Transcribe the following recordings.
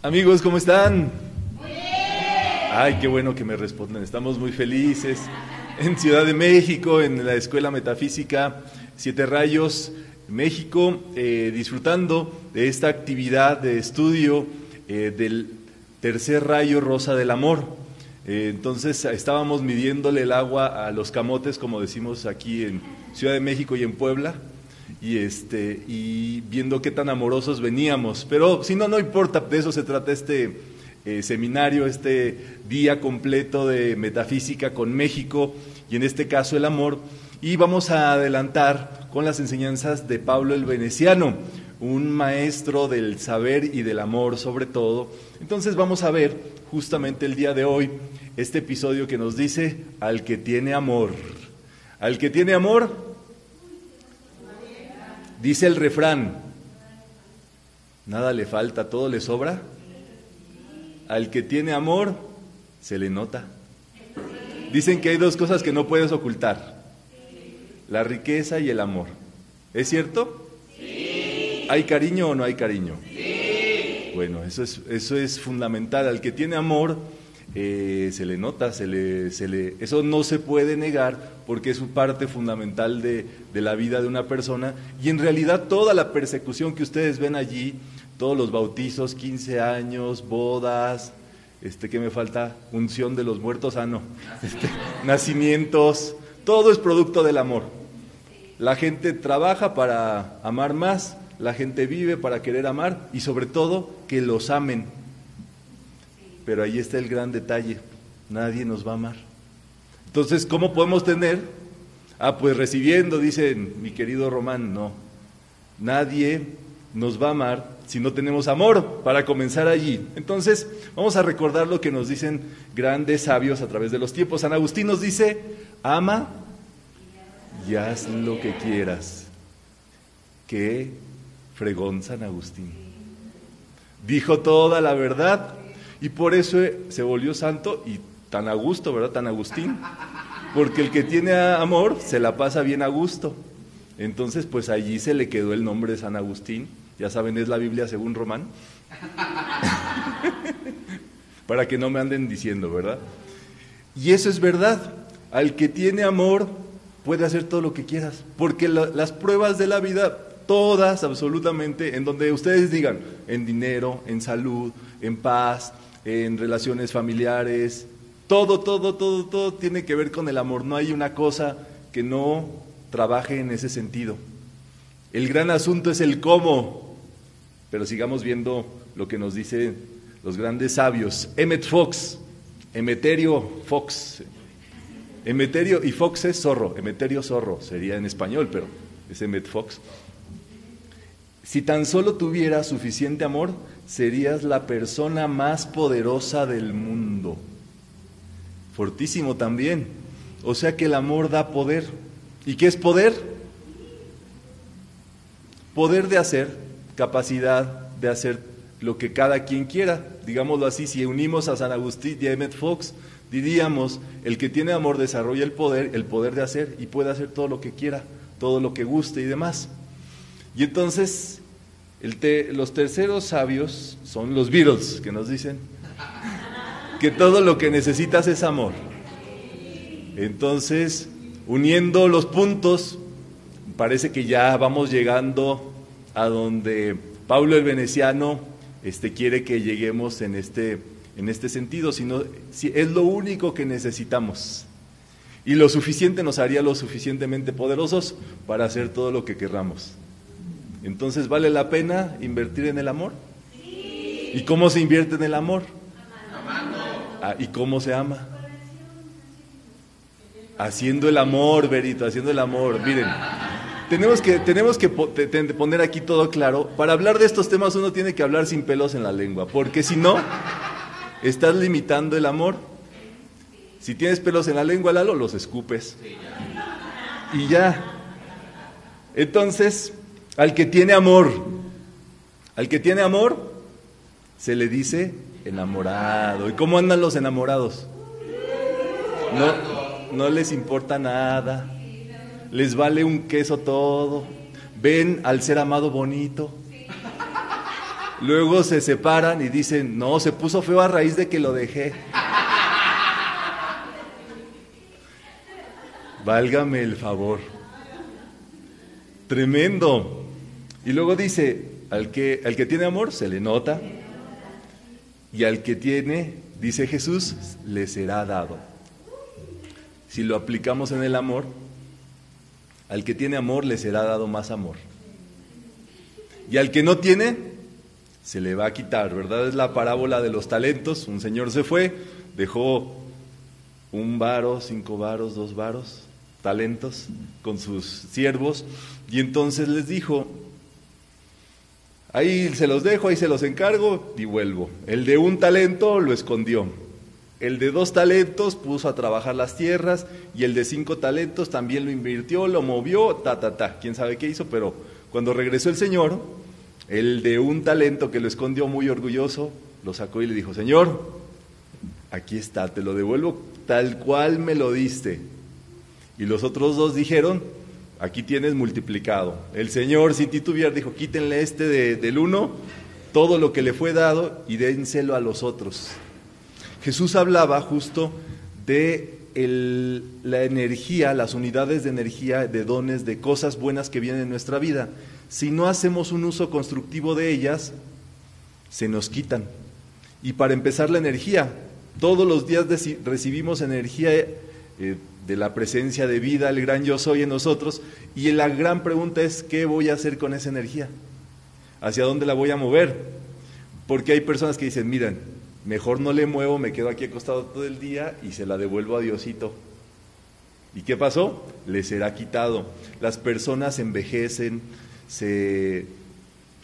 Amigos, ¿cómo están? Ay, qué bueno que me responden. Estamos muy felices en Ciudad de México, en la Escuela Metafísica Siete Rayos, México, eh, disfrutando de esta actividad de estudio eh, del tercer rayo rosa del amor. Eh, entonces estábamos midiéndole el agua a los camotes, como decimos aquí en Ciudad de México y en Puebla y este y viendo qué tan amorosos veníamos. Pero si no, no importa, de eso se trata este eh, seminario, este día completo de metafísica con México y en este caso el amor. Y vamos a adelantar con las enseñanzas de Pablo el Veneciano, un maestro del saber y del amor sobre todo. Entonces vamos a ver justamente el día de hoy este episodio que nos dice al que tiene amor. Al que tiene amor, Dice el refrán, nada le falta, todo le sobra. Al que tiene amor, se le nota. Dicen que hay dos cosas que no puedes ocultar, la riqueza y el amor. ¿Es cierto? Sí. ¿Hay cariño o no hay cariño? Sí. Bueno, eso es, eso es fundamental. Al que tiene amor, eh, se le nota, se le, se le, eso no se puede negar porque es parte fundamental de, de, la vida de una persona y en realidad toda la persecución que ustedes ven allí, todos los bautizos, 15 años, bodas, este que me falta, unción de los muertos, ah no, este, nacimientos, todo es producto del amor. La gente trabaja para amar más, la gente vive para querer amar y sobre todo que los amen pero ahí está el gran detalle, nadie nos va a amar. Entonces, ¿cómo podemos tener? Ah, pues recibiendo, dice mi querido Román, no, nadie nos va a amar si no tenemos amor, para comenzar allí. Entonces, vamos a recordar lo que nos dicen grandes sabios a través de los tiempos. San Agustín nos dice, ama y haz lo que quieras. Qué fregón San Agustín. Dijo toda la verdad y por eso se volvió santo y tan a gusto, ¿verdad? Tan Agustín. Porque el que tiene amor se la pasa bien a gusto. Entonces, pues allí se le quedó el nombre de San Agustín. Ya saben, es la Biblia según Román. Para que no me anden diciendo, ¿verdad? Y eso es verdad. Al que tiene amor puede hacer todo lo que quieras. Porque las pruebas de la vida, todas absolutamente, en donde ustedes digan, en dinero, en salud, en paz, en relaciones familiares, todo, todo, todo, todo tiene que ver con el amor. No hay una cosa que no trabaje en ese sentido. El gran asunto es el cómo, pero sigamos viendo lo que nos dicen los grandes sabios. Emmet Fox, Emeterio Fox. Emeterio y Fox es zorro, Emeterio zorro sería en español, pero es Emmet Fox. Si tan solo tuvieras suficiente amor, serías la persona más poderosa del mundo. Fortísimo también. O sea que el amor da poder. ¿Y qué es poder? Poder de hacer, capacidad de hacer lo que cada quien quiera. Digámoslo así, si unimos a San Agustín y a Emmett Fox, diríamos, el que tiene amor desarrolla el poder, el poder de hacer y puede hacer todo lo que quiera, todo lo que guste y demás. Y entonces, los terceros sabios son los Beatles, que nos dicen que todo lo que necesitas es amor. Entonces, uniendo los puntos, parece que ya vamos llegando a donde Pablo el Veneciano este, quiere que lleguemos en este, en este sentido, sino, si es lo único que necesitamos. Y lo suficiente nos haría lo suficientemente poderosos para hacer todo lo que querramos. Entonces, ¿vale la pena invertir en el amor? ¿Y cómo se invierte en el amor? Ah, ¿Y cómo se ama? Haciendo el amor, Berito, haciendo el amor. Miren, tenemos que, tenemos que poner aquí todo claro. Para hablar de estos temas uno tiene que hablar sin pelos en la lengua, porque si no, estás limitando el amor. Si tienes pelos en la lengua, Lalo, los escupes. Y ya. Entonces, al que tiene amor, al que tiene amor, se le dice enamorado. ¿Y cómo andan los enamorados? No, no les importa nada, les vale un queso todo, ven al ser amado bonito. Luego se separan y dicen, no, se puso feo a raíz de que lo dejé. Válgame el favor. Tremendo. Y luego dice, al que, al que tiene amor se le nota, y al que tiene, dice Jesús, le será dado. Si lo aplicamos en el amor, al que tiene amor le será dado más amor. Y al que no tiene, se le va a quitar, ¿verdad? Es la parábola de los talentos. Un señor se fue, dejó un varo, cinco varos, dos varos, talentos con sus siervos, y entonces les dijo, ahí se los dejo, ahí se los encargo y vuelvo. El de un talento lo escondió. El de dos talentos puso a trabajar las tierras y el de cinco talentos también lo invirtió, lo movió, ta, ta, ta. Quién sabe qué hizo, pero cuando regresó el Señor, el de un talento que lo escondió muy orgulloso, lo sacó y le dijo, Señor, aquí está, te lo devuelvo tal cual me lo diste. Y los otros dos dijeron, aquí tienes multiplicado. El Señor, sin titubear, dijo, quítenle este del uno, todo lo que le fue dado y dénselo a los otros. Jesús hablaba justo de la energía, las unidades de energía, de dones, de cosas buenas que vienen en nuestra vida. Si no hacemos un uso constructivo de ellas, se nos quitan. Y para empezar la energía, todos los días recibimos energía eh, de la presencia de vida, el gran yo soy en nosotros, y la gran pregunta es, ¿qué voy a hacer con esa energía? ¿Hacia dónde la voy a mover? Porque hay personas que dicen, miren, mejor no le muevo, me quedo aquí acostado todo el día y se la devuelvo a Diosito. ¿Y qué pasó? Le será quitado. Las personas envejecen, se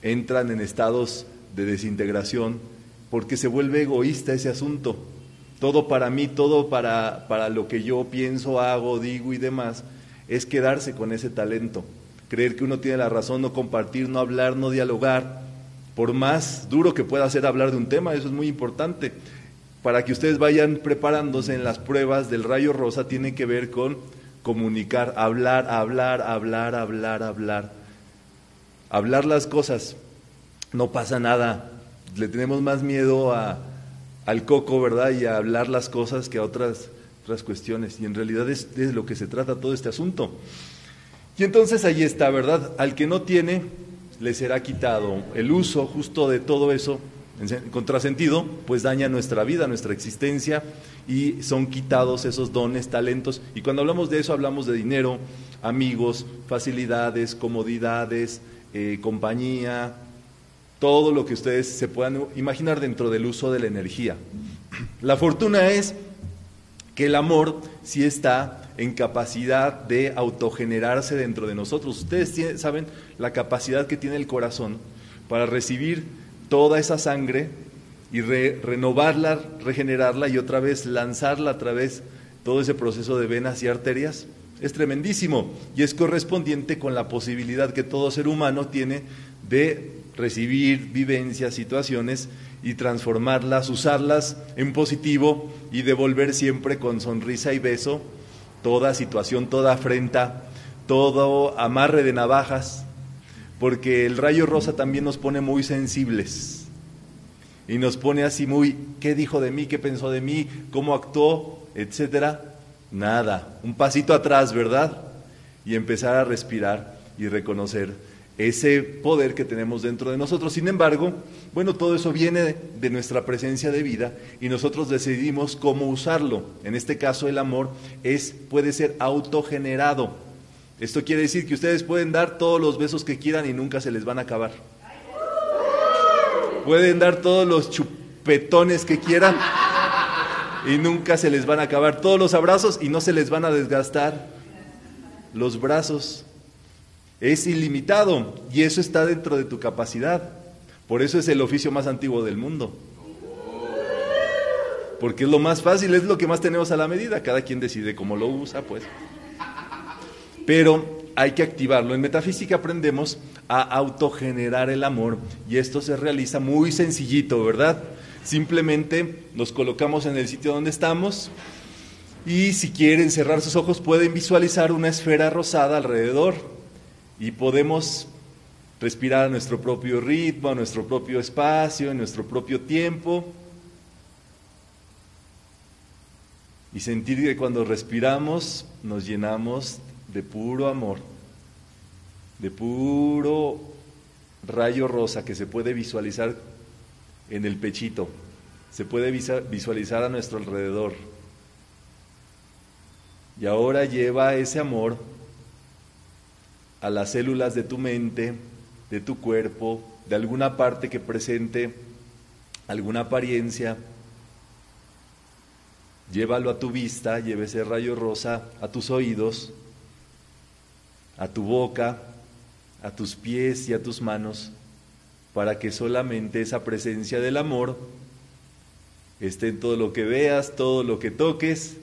entran en estados de desintegración porque se vuelve egoísta ese asunto. Todo para mí, todo para, para lo que yo pienso, hago, digo y demás, es quedarse con ese talento. Creer que uno tiene la razón, no compartir, no hablar, no dialogar por más duro que pueda ser hablar de un tema, eso es muy importante. Para que ustedes vayan preparándose en las pruebas del rayo rosa, tiene que ver con comunicar, hablar, hablar, hablar, hablar, hablar. Hablar las cosas, no pasa nada. Le tenemos más miedo a, al coco, ¿verdad? Y a hablar las cosas que a otras, otras cuestiones. Y en realidad es de lo que se trata todo este asunto. Y entonces ahí está, ¿verdad? Al que no tiene, le será quitado. El uso justo de todo eso, en contrasentido, pues daña nuestra vida, nuestra existencia y son quitados esos dones, talentos. Y cuando hablamos de eso hablamos de dinero, amigos, facilidades, comodidades, eh, compañía, todo lo que ustedes se puedan imaginar dentro del uso de la energía. La fortuna es que el amor sí está en capacidad de autogenerarse dentro de nosotros. Ustedes saben la capacidad que tiene el corazón para recibir toda esa sangre y renovarla, regenerarla y otra vez lanzarla a través todo ese proceso de venas y arterias. Es tremendísimo y es correspondiente con la posibilidad que todo ser humano tiene de recibir vivencias, situaciones y transformarlas, usarlas en positivo y devolver siempre con sonrisa y beso toda situación, toda afrenta, todo amarre de navajas, porque el rayo rosa también nos pone muy sensibles y nos pone así muy, ¿qué dijo de mí? ¿Qué pensó de mí? ¿Cómo actuó? Etcétera. Nada, un pasito atrás, ¿verdad? Y empezar a respirar y reconocer ese poder que tenemos dentro de nosotros. Sin embargo, bueno, todo eso viene de, nuestra presencia de vida y nosotros decidimos cómo usarlo. En este caso, el amor es, puede ser autogenerado. Esto quiere decir que ustedes pueden dar todos los besos que quieran y nunca se les van a acabar. Pueden dar todos los chupetones que quieran y nunca se les van a acabar. Todos los abrazos y no se les van a desgastar los brazos es ilimitado y eso está dentro de tu capacidad. Por eso es el oficio más antiguo del mundo. Porque es lo más fácil, es lo que más tenemos a la medida. Cada quien decide cómo lo usa, pues. Pero hay que activarlo. En metafísica aprendemos a autogenerar el amor y esto se realiza muy sencillito, ¿verdad? Simplemente nos colocamos en el sitio donde estamos y si quieren cerrar sus ojos pueden visualizar una esfera rosada alrededor y podemos respirar a nuestro propio ritmo, a nuestro propio espacio, en nuestro propio tiempo. Y sentir que cuando respiramos nos llenamos de puro amor, de puro rayo rosa que se puede visualizar en el pechito, se puede visualizar a nuestro alrededor. Y ahora lleva ese amor a las células de tu mente, de tu cuerpo, de alguna parte que presente alguna apariencia. Llévalo a tu vista, lleve ese rayo rosa a tus oídos, a tu boca, a tus pies y a tus manos, para que solamente esa presencia del amor esté en todo lo que veas, todo lo que toques,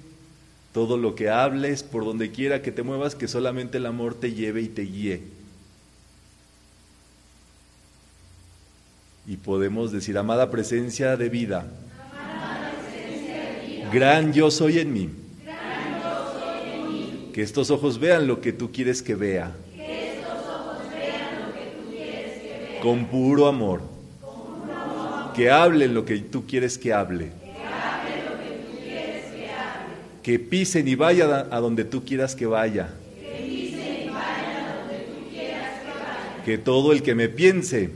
todo lo que hables, por donde quiera que te muevas, que solamente el amor te lleve y te guíe. Y podemos decir, amada presencia de vida, gran yo soy en mí. Que estos ojos vean lo que tú quieres que vea. Con puro amor. Que hablen lo que tú quieres que hable que pisen y vaya a donde tú quieras que vaya. Que todo el que me piense,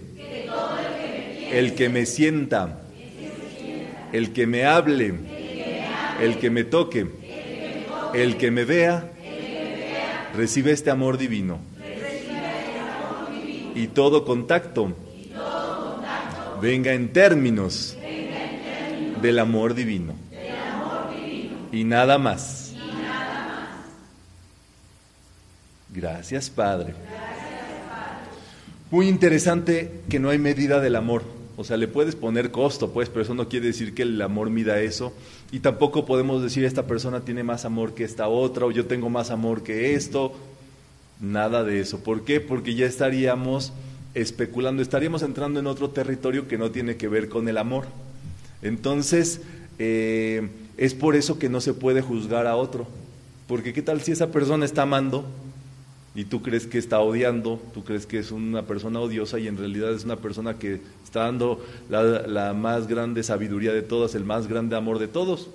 el que me sienta, el que me hable, el que me toque, el que me vea, recibe este amor divino. Y todo contacto venga en términos del amor divino. Y nada más. Gracias, Padre. Muy interesante que no hay medida del amor. O sea, le puedes poner costo, pues, pero eso no quiere decir que el amor mida eso. Y tampoco podemos decir esta persona tiene más amor que esta otra o yo tengo más amor que esto. Nada de eso. ¿Por qué? Porque ya estaríamos especulando, estaríamos entrando en otro territorio que no tiene que ver con el amor. Entonces, eh, es por eso que no se puede juzgar a otro. Porque qué tal si esa persona está amando y tú crees que está odiando, tú crees que es una persona odiosa y en realidad es una persona que está dando la, la más grande sabiduría de todas, el más grande amor de todos.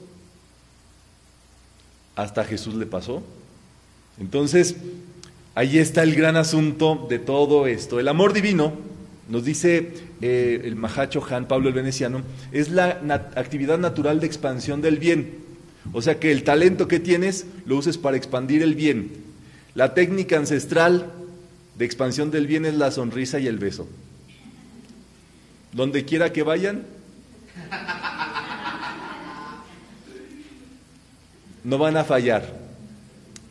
Hasta Jesús le pasó. Entonces, ahí está el gran asunto de todo esto. El amor divino nos dice eh, el Mahacho Han, Pablo el Veneciano, es la actividad natural de expansión del bien. O sea que el talento que tienes lo uses para expandir el bien. La técnica ancestral de expansión del bien es la sonrisa y el beso. Donde quiera que vayan, no van a fallar.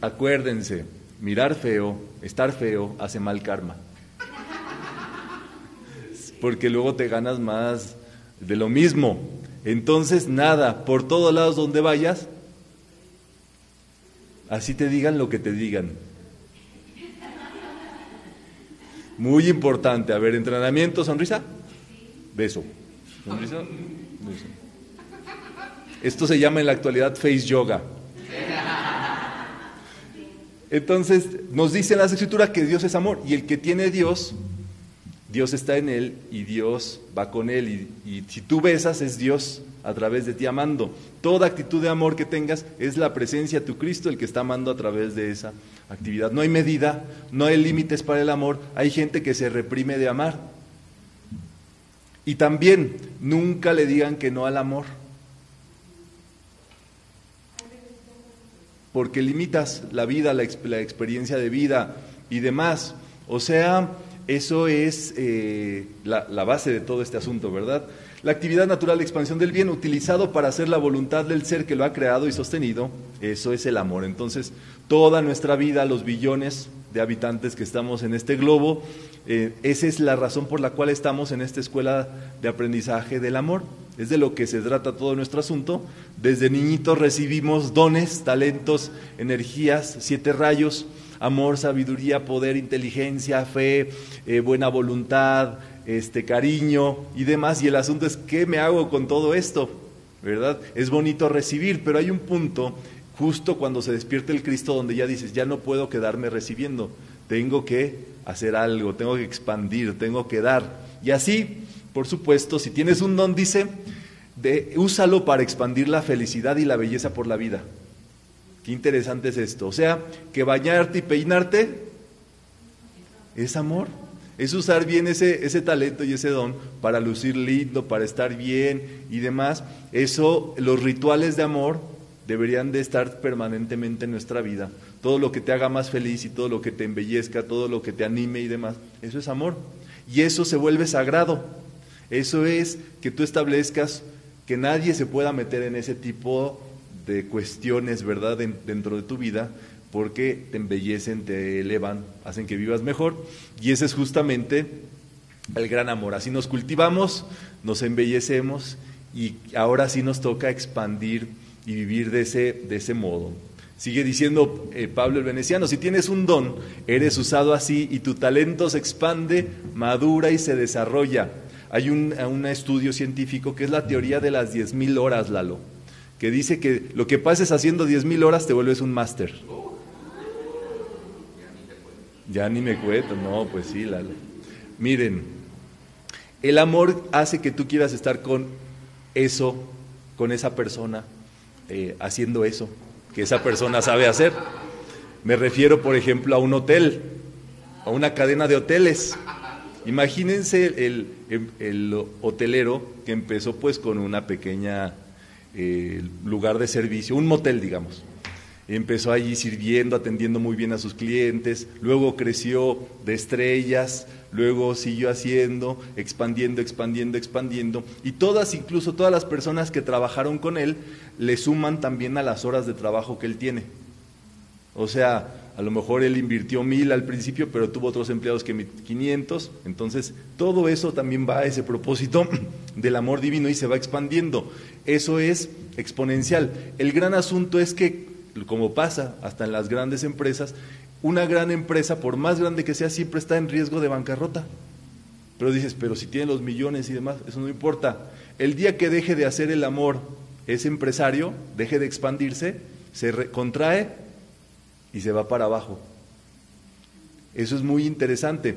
Acuérdense, mirar feo, estar feo, hace mal karma porque luego te ganas más de lo mismo. Entonces, nada, por todos lados donde vayas, así te digan lo que te digan. Muy importante, a ver, entrenamiento, sonrisa, beso. Sonrisa, beso. Esto se llama en la actualidad face yoga. Entonces, nos dice en las escrituras que Dios es amor y el que tiene Dios Dios está en él y Dios va con él. Y, si tú besas, es Dios a través de ti amando. Toda actitud de amor que tengas es la presencia de tu Cristo el que está amando a través de esa actividad. No hay medida, no hay límites para el amor. Hay gente que se reprime de amar. Y también nunca le digan que no al amor. Porque limitas la vida, la, experiencia de vida y demás. O sea, eso es eh, la, la, base de todo este asunto, ¿verdad? La actividad natural de expansión del bien utilizado para hacer la voluntad del ser que lo ha creado y sostenido, eso es el amor. Entonces, toda nuestra vida, los billones de habitantes que estamos en este globo, eh, esa es la razón por la cual estamos en esta escuela de aprendizaje del amor. Es de lo que se trata todo nuestro asunto. Desde niñitos recibimos dones, talentos, energías, siete rayos amor, sabiduría, poder, inteligencia, fe, eh, buena voluntad, este, cariño y demás. Y el asunto es, ¿qué me hago con todo esto? ¿Verdad? Es bonito recibir, pero hay un punto justo cuando se despierta el Cristo donde ya dices, ya no puedo quedarme recibiendo, tengo que hacer algo, tengo que expandir, tengo que dar. Y así, por supuesto, si tienes un don, dice, de, úsalo para expandir la felicidad y la belleza por la vida. Qué interesante es esto. O sea, que bañarte y peinarte es amor. Es usar bien ese, ese talento y ese don para lucir lindo, para estar bien y demás. Eso, los rituales de amor deberían de estar permanentemente en nuestra vida. Todo lo que te haga más feliz y todo lo que te embellezca, todo lo que te anime y demás, eso es amor. Y eso se vuelve sagrado. Eso es que tú establezcas que nadie se pueda meter en ese tipo de cuestiones, ¿verdad?, dentro de tu vida, porque te embellecen, te elevan, hacen que vivas mejor. Y ese es justamente el gran amor. Así nos cultivamos, nos embellecemos y ahora sí nos toca expandir y vivir de ese, de ese modo. Sigue diciendo eh, Pablo el Veneciano, si tienes un don, eres usado así y tu talento se expande, madura y se desarrolla. Hay un, un estudio científico que es la teoría de las 10.000 horas, Lalo, que dice que lo que pases haciendo 10.000 horas te vuelves un máster. Ya ni me cuento, no, pues sí, Lalo. Miren, el amor hace que tú quieras estar con eso, con esa persona, eh, haciendo eso que esa persona sabe hacer. Me refiero, por ejemplo, a un hotel, a una cadena de hoteles. Imagínense el, el, hotelero que empezó pues con una pequeña eh, lugar de servicio, un motel, digamos. Empezó allí sirviendo, atendiendo muy bien a sus clientes, luego creció de estrellas, luego siguió haciendo, expandiendo, expandiendo, expandiendo, y todas, incluso todas las personas que trabajaron con él, le suman también a las horas de trabajo que él tiene. O sea, a lo mejor él invirtió mil al principio, pero tuvo otros empleados que 500, entonces todo eso también va a ese propósito del amor divino y se va expandiendo. Eso es exponencial. El gran asunto es que como pasa hasta en las grandes empresas, una gran empresa, por más grande que sea, siempre está en riesgo de bancarrota. Pero dices, pero si tiene los millones y demás, eso no importa. El día que deje de hacer el amor ese empresario, deje de expandirse, se contrae y se va para abajo. Eso es muy interesante.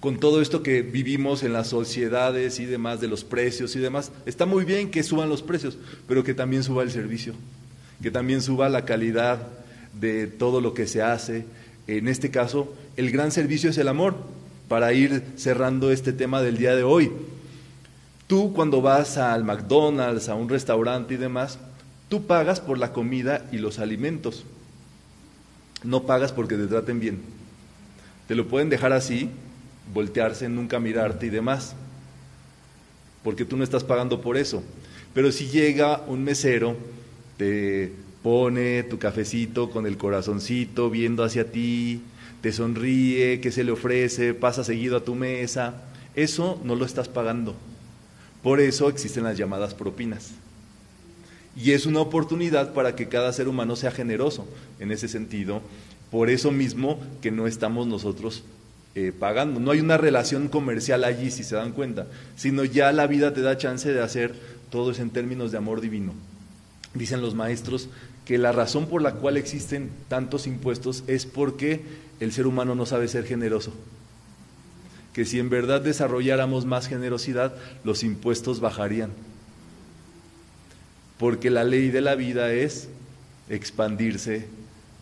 Con todo esto que vivimos en las sociedades y demás, de los precios y demás, está muy bien que suban los precios, pero que también suba el servicio que también suba la calidad de todo lo que se hace. En este caso, el gran servicio es el amor, para ir cerrando este tema del día de hoy. Tú cuando vas al McDonald's, a un restaurante y demás, tú pagas por la comida y los alimentos. No pagas porque te traten bien. Te lo pueden dejar así, voltearse, nunca mirarte y demás. Porque tú no estás pagando por eso. Pero si llega un mesero te pone tu cafecito con el corazoncito viendo hacia ti, te sonríe, que se le ofrece, pasa seguido a tu mesa, eso no lo estás pagando. Por eso existen las llamadas propinas. Y es una oportunidad para que cada ser humano sea generoso en ese sentido. Por eso mismo que no estamos nosotros eh, pagando. No hay una relación comercial allí, si se dan cuenta, sino ya la vida te da chance de hacer todo eso en términos de amor divino dicen los maestros que la razón por la cual existen tantos impuestos es porque el ser humano no sabe ser generoso. Que si en verdad desarrolláramos más generosidad, los impuestos bajarían. Porque la ley de la vida es expandirse,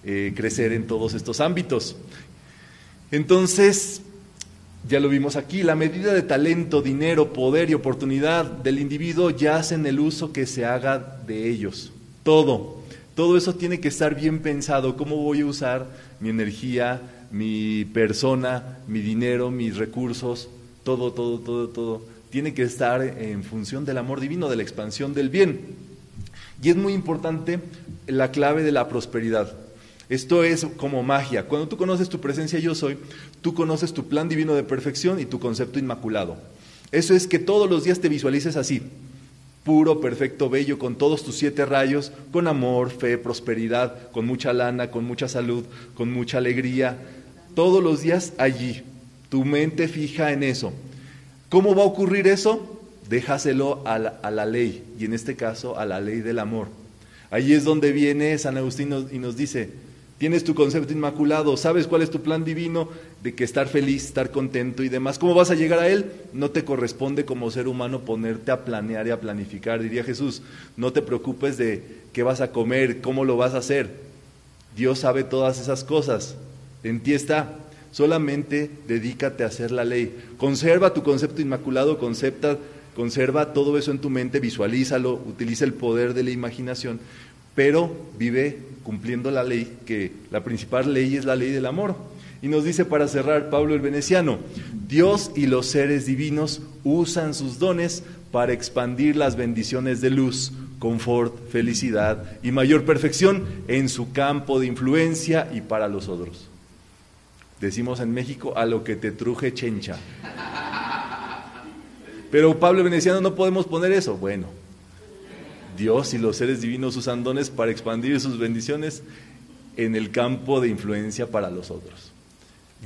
eh, crecer en todos estos ámbitos. Entonces, ya lo vimos aquí, la medida de talento, dinero, poder y oportunidad del individuo yace en el uso que se haga de ellos. Todo. Todo eso tiene que estar bien pensado. ¿Cómo voy a usar mi energía, mi persona, mi dinero, mis recursos? Todo, todo, todo, todo. Tiene que estar en función del amor divino, de la expansión del bien. Y es muy importante la clave de la prosperidad. Esto es como magia. Cuando tú conoces tu presencia yo soy, tú conoces tu plan divino de perfección y tu concepto inmaculado. Eso es que todos los días te visualices así, puro, perfecto, bello, con todos tus siete rayos, con amor, fe, prosperidad, con mucha lana, con mucha salud, con mucha alegría. Todos los días allí. Tu mente fija en eso. ¿Cómo va a ocurrir eso? Déjaselo a la, a la ley, y en este caso a la ley del amor. Allí es donde viene San Agustín y nos dice, tienes tu concepto inmaculado, sabes cuál es tu plan divino de que estar feliz, estar contento y demás. ¿Cómo vas a llegar a Él? No te corresponde como ser humano ponerte a planear y a planificar. Diría Jesús, no te preocupes de qué vas a comer, cómo lo vas a hacer. Dios sabe todas esas cosas. En ti está. Solamente dedícate a hacer la ley. Conserva tu concepto inmaculado, concepta, conserva todo eso en tu mente, visualízalo, utiliza el poder de la imaginación, pero vive cumpliendo la ley, que la principal ley es la ley del amor. Y nos dice para cerrar Pablo el Veneciano, Dios y los seres divinos usan sus dones para expandir las bendiciones de luz, confort, felicidad y mayor perfección en su campo de influencia y para los otros. Decimos en México, a lo que te truje chencha. Pero Pablo Veneciano no podemos poner eso. Bueno, Dios y los seres divinos usan dones para expandir sus bendiciones en el campo de influencia para los otros.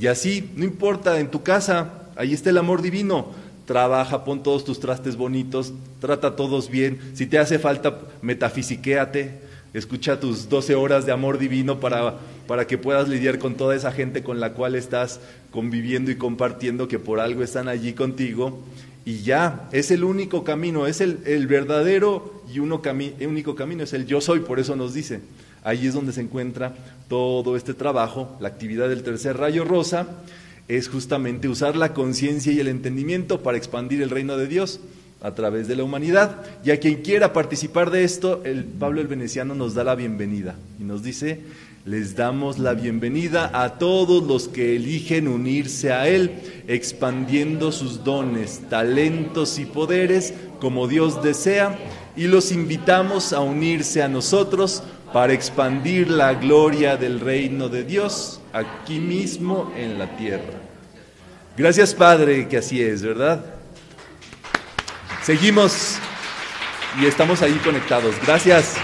Y así, no importa, en tu casa, ahí está el amor divino. Trabaja, pon todos tus trastes bonitos, trata a todos bien. Si te hace falta, metafisiquéate, escucha tus 12 horas de amor divino para, para que puedas lidiar con toda esa gente con la cual estás conviviendo y compartiendo, que por algo están allí contigo y ya, es el único camino, es el, verdadero y único camino, es el yo soy, por eso nos dice. Ahí es donde se encuentra todo este trabajo, la actividad del tercer rayo rosa, es justamente usar la conciencia y el entendimiento para expandir el reino de Dios a través de la humanidad. Y a quien quiera participar de esto, el Pablo el Veneciano nos da la bienvenida y nos dice, les damos la bienvenida a todos los que eligen unirse a Él, expandiendo sus dones, talentos y poderes como Dios desea, y los invitamos a unirse a nosotros para expandir la gloria del reino de Dios aquí mismo en la tierra. Gracias Padre, que así es, ¿verdad? Seguimos y estamos ahí conectados. Gracias.